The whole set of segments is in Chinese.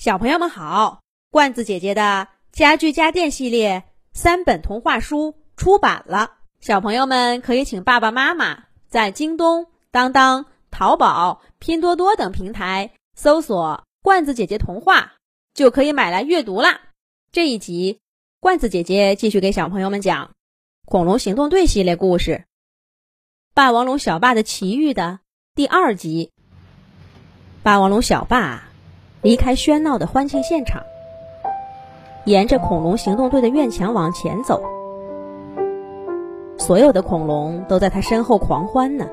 小朋友们好，罐子姐姐的家具家电系列三本童话书出版了，小朋友们可以请爸爸妈妈在京东、当当、淘宝、拼多多等平台搜索“罐子姐姐童话”，就可以买来阅读啦。这一集，罐子姐姐继续给小朋友们讲《恐龙行动队》系列故事《霸王龙小霸的奇遇》的第二集。霸王龙小霸。离开喧闹的欢庆现场，沿着恐龙行动队的院墙往前走。所有的恐龙都在他身后狂欢呢。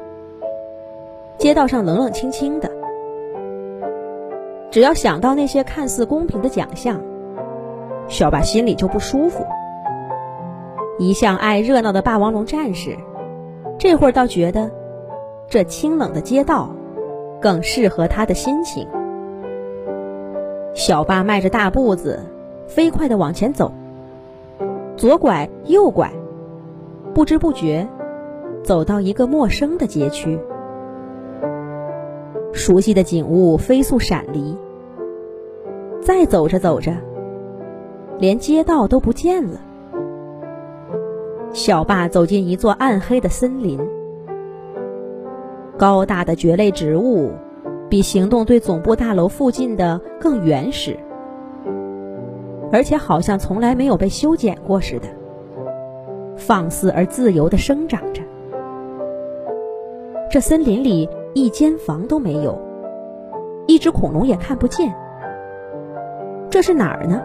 街道上冷冷清清的，只要想到那些看似公平的奖项，小巴心里就不舒服。一向爱热闹的霸王龙战士，这会儿倒觉得这清冷的街道更适合他的心情。小巴迈着大步子，飞快地往前走，左拐右拐，不知不觉走到一个陌生的街区。熟悉的景物飞速闪离，再走着走着，连街道都不见了。小巴走进一座暗黑的森林，高大的蕨类植物。比行动队总部大楼附近的更原始，而且好像从来没有被修剪过似的，放肆而自由地生长着。这森林里一间房都没有，一只恐龙也看不见。这是哪儿呢？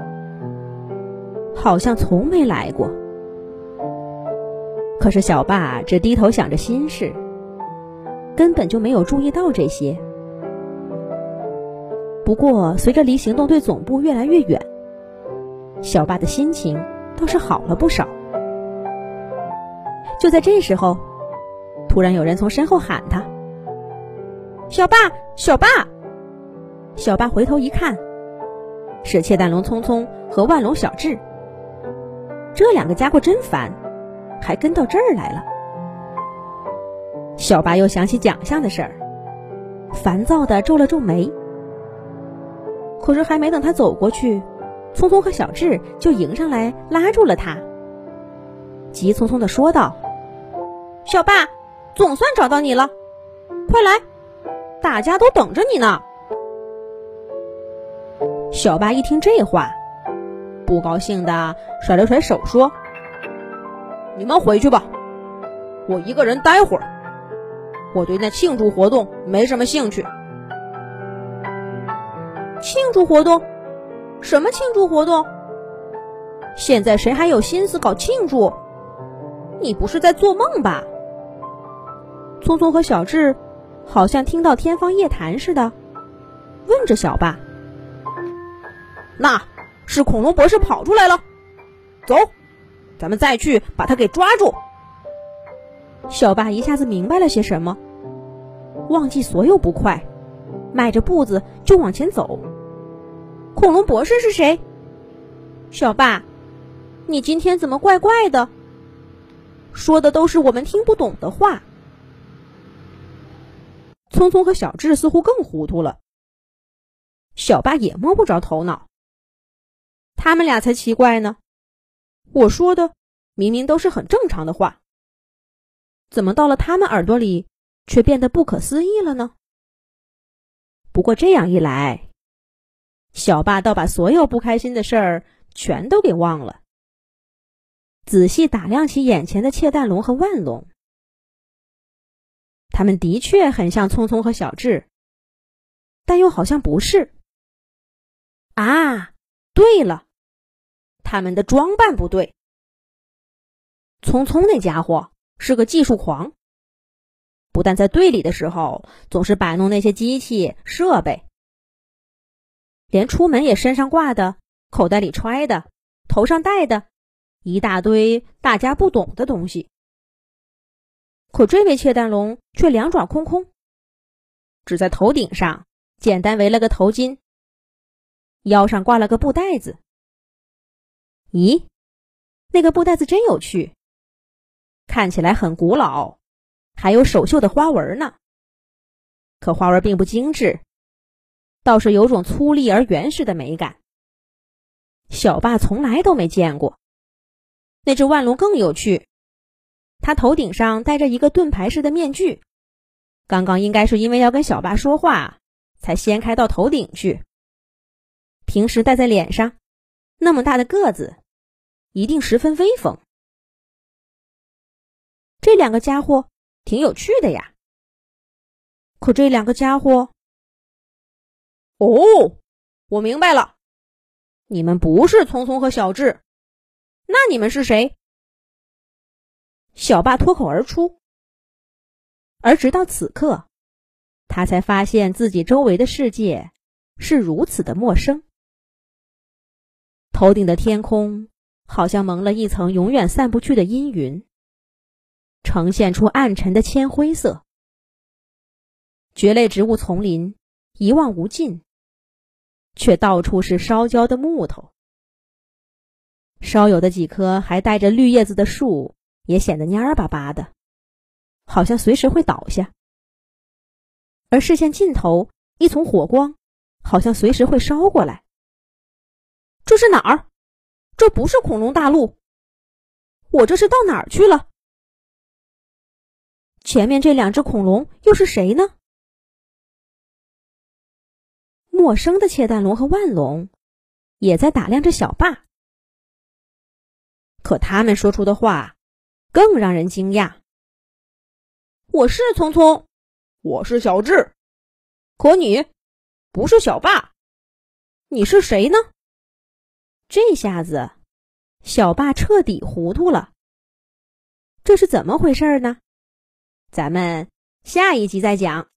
好像从没来过。可是小霸只低头想着心事，根本就没有注意到这些。不过，随着离行动队总部越来越远，小巴的心情倒是好了不少。就在这时候，突然有人从身后喊他：“小巴，小巴！”小巴回头一看，是窃蛋龙聪聪和万龙小智。这两个家伙真烦，还跟到这儿来了。小巴又想起奖项的事儿，烦躁的皱了皱眉。可是还没等他走过去，聪聪和小智就迎上来拉住了他，急匆匆的说道：“小霸，总算找到你了，快来，大家都等着你呢。”小霸一听这话，不高兴的甩了甩手说：“你们回去吧，我一个人待会儿，我对那庆祝活动没什么兴趣。”庆祝活动？什么庆祝活动？现在谁还有心思搞庆祝？你不是在做梦吧？聪聪和小智好像听到天方夜谭似的，问着小霸：“那是恐龙博士跑出来了，走，咱们再去把他给抓住。”小霸一下子明白了些什么，忘记所有不快，迈着步子就往前走。恐龙博士是谁？小霸，你今天怎么怪怪的？说的都是我们听不懂的话。聪聪和小智似乎更糊涂了，小霸也摸不着头脑。他们俩才奇怪呢，我说的明明都是很正常的话，怎么到了他们耳朵里却变得不可思议了呢？不过这样一来。小霸倒把所有不开心的事儿全都给忘了，仔细打量起眼前的窃蛋龙和万龙，他们的确很像聪聪和小智，但又好像不是。啊，对了，他们的装扮不对。聪聪那家伙是个技术狂，不但在队里的时候总是摆弄那些机器设备。连出门也身上挂的、口袋里揣的、头上戴的，一大堆大家不懂的东西。可这位窃蛋龙却两爪空空，只在头顶上简单围了个头巾，腰上挂了个布袋子。咦，那个布袋子真有趣，看起来很古老，还有手绣的花纹呢。可花纹并不精致。倒是有种粗粝而原始的美感。小霸从来都没见过。那只万龙更有趣，它头顶上戴着一个盾牌式的面具，刚刚应该是因为要跟小霸说话，才掀开到头顶去。平时戴在脸上，那么大的个子，一定十分威风。这两个家伙挺有趣的呀。可这两个家伙，哦，我明白了，你们不是聪聪和小智，那你们是谁？小霸脱口而出。而直到此刻，他才发现自己周围的世界是如此的陌生。头顶的天空好像蒙了一层永远散不去的阴云，呈现出暗沉的铅灰色。蕨类植物丛林一望无尽，却到处是烧焦的木头。稍有的几棵还带着绿叶子的树也显得蔫巴巴的，好像随时会倒下。而视线尽头一丛火光，好像随时会烧过来。这是哪儿？这不是恐龙大陆。我这是到哪儿去了？前面这两只恐龙又是谁呢？陌生的窃蛋龙和万龙也在打量着小霸，可他们说出的话更让人惊讶。我是聪聪，我是小智，可你不是小霸，你是谁呢？这下子，小霸彻底糊涂了。这是怎么回事呢？咱们下一集再讲。